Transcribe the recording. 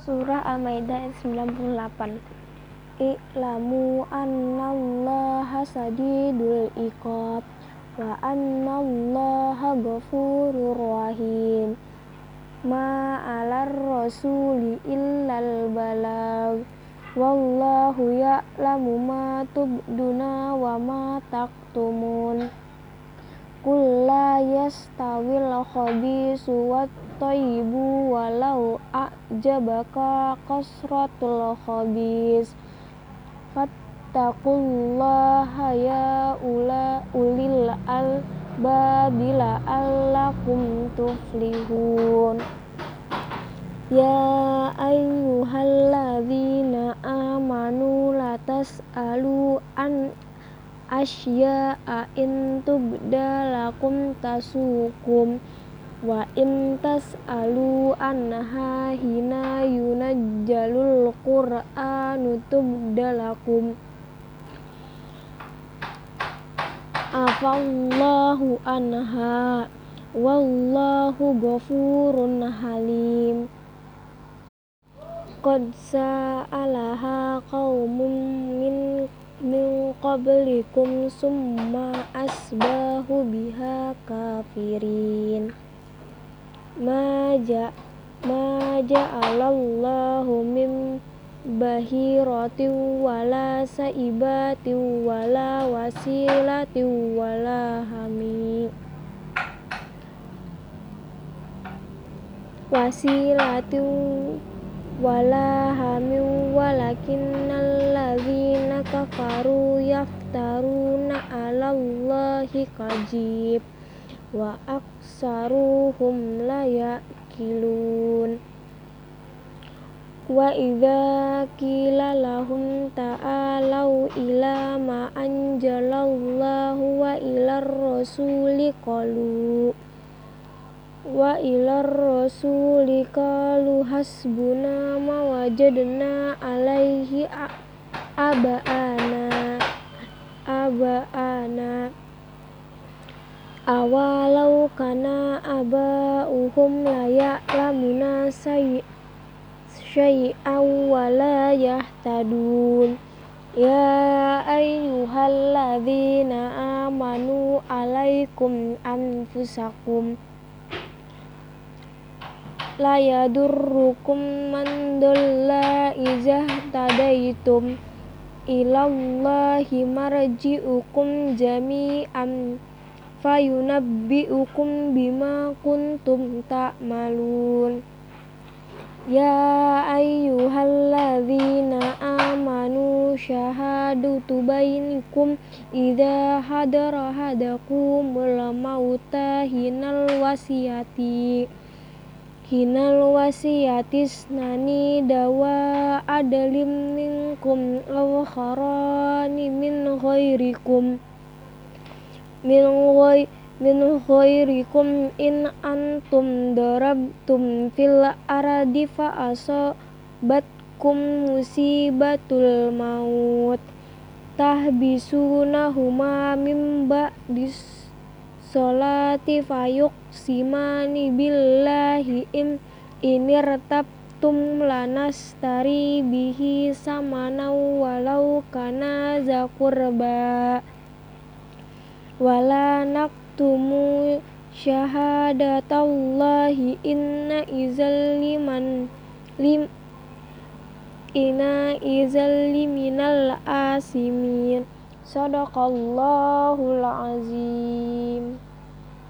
Surah Al-Maidah ayat 98 I'lamu annallaha sadidul iqab wa annallaha ghafurur rahim. Ma 'alar rasuli illal balag wallahu ya'lamu ma tubduna wa ma taktumun. Qul la yastawil khabisu wat thayyibu walau a'jabaka kasratul khabis. Fattaqullaha ya ula ulil albabi la'allakum tuflihun. Ya ayyuhalladzina amanu la tas'alu an asya'a in tubda lakum tasukum wa in tas'alu anha hina yunajjalul qur'anu tubda lakum. Afallahu anha wallahu ghafurun halim. Qad sa'alaha qaumun min min qablikum summa asbahu biha kafirin ma ja ma ja'alallahu min bahiratin wala saibatin wala wasilatin wala hami. Wasilatin wala hamin walakinnal ladzina kafaru yaftaruna 'alallahi kadzib wa aksaruhum la yaqilun wa idza qila lahum ta'alau ila ma anjalallahu wa ilar rasuli qalu. Wa ilar rasuli qalu hasbuna ma wajadna alaihi abaana awalau kana abauhum la ya'lamuna sayyi syai'an wa la yahtadun. Ya ayyuhalladzina amanu alaikum anfusakum. La yadurrukum man dhalla iza tadaitum ilallahi marji'ukum jami'an fayunabbi'ukum bima kuntum ta'malun. Ya ayyuhalladzina amanu syahadatu bainikum idza hadara hadakumul mauta hinal wasiyati. Hinal wasiyati nani dawa adalim minkum aw kharani min ghairikum min ghairikum min in antum darabtum fil ardi fa asabatkum musibatul maut. Tahbisunahuma min ba'dis sholati fayuqsimani billahi in inirtabtum lanastari bihi samana walau kana zakurba wala nak tumu syahadatallahi inna izal liman lim inna izal liminal asimin. Sadaqallahul azim